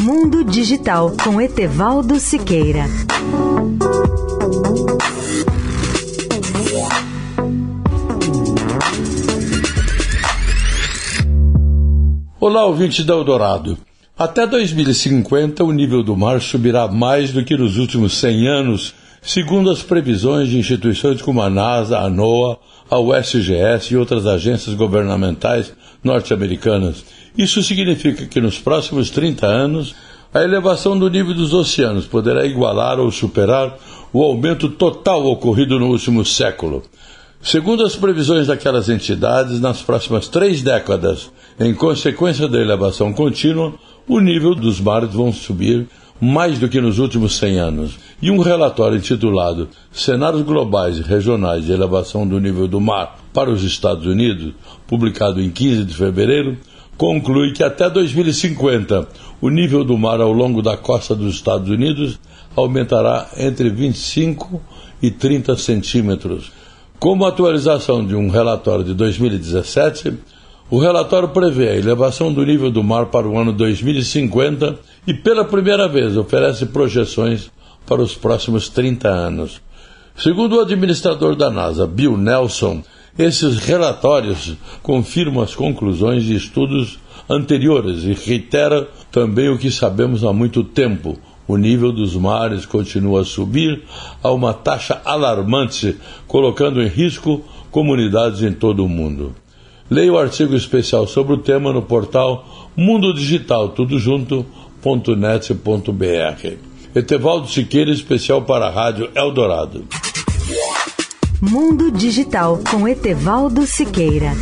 Mundo Digital com Etevaldo Siqueira. Olá, ouvintes da Eldorado. Até 2050, o nível do mar subirá mais do que nos últimos 100 anos, segundo as previsões de instituições como a NASA, a NOAA, a USGS e outras agências governamentais norte-americanas. Isso significa que nos próximos 30 anos, a elevação do nível dos oceanos poderá igualar ou superar o aumento total ocorrido no último século. Segundo as previsões daquelas entidades, nas próximas três décadas, em consequência da elevação contínua, o nível dos mares vão subir mais do que nos últimos 100 anos. E um relatório intitulado Cenários Globais e Regionais de Elevação do Nível do Mar para os Estados Unidos, publicado em 15 de fevereiro, conclui que até 2050 o nível do mar ao longo da costa dos Estados Unidos aumentará entre 25 e 30 centímetros. Como atualização de um relatório de 2017, o relatório prevê a elevação do nível do mar para o ano 2050 e, pela primeira vez, oferece projeções para os próximos 30 anos. Segundo o administrador da NASA, Bill Nelson, esses relatórios confirmam as conclusões de estudos anteriores e reitera também o que sabemos há muito tempo. O nível dos mares continua a subir a uma taxa alarmante, colocando em risco comunidades em todo o mundo. Leia o artigo especial sobre o tema no portal Mundo Digital, tudo junto.net.br. Etevaldo Siqueira, especial para a Rádio Eldorado. Mundo Digital com Etevaldo Siqueira.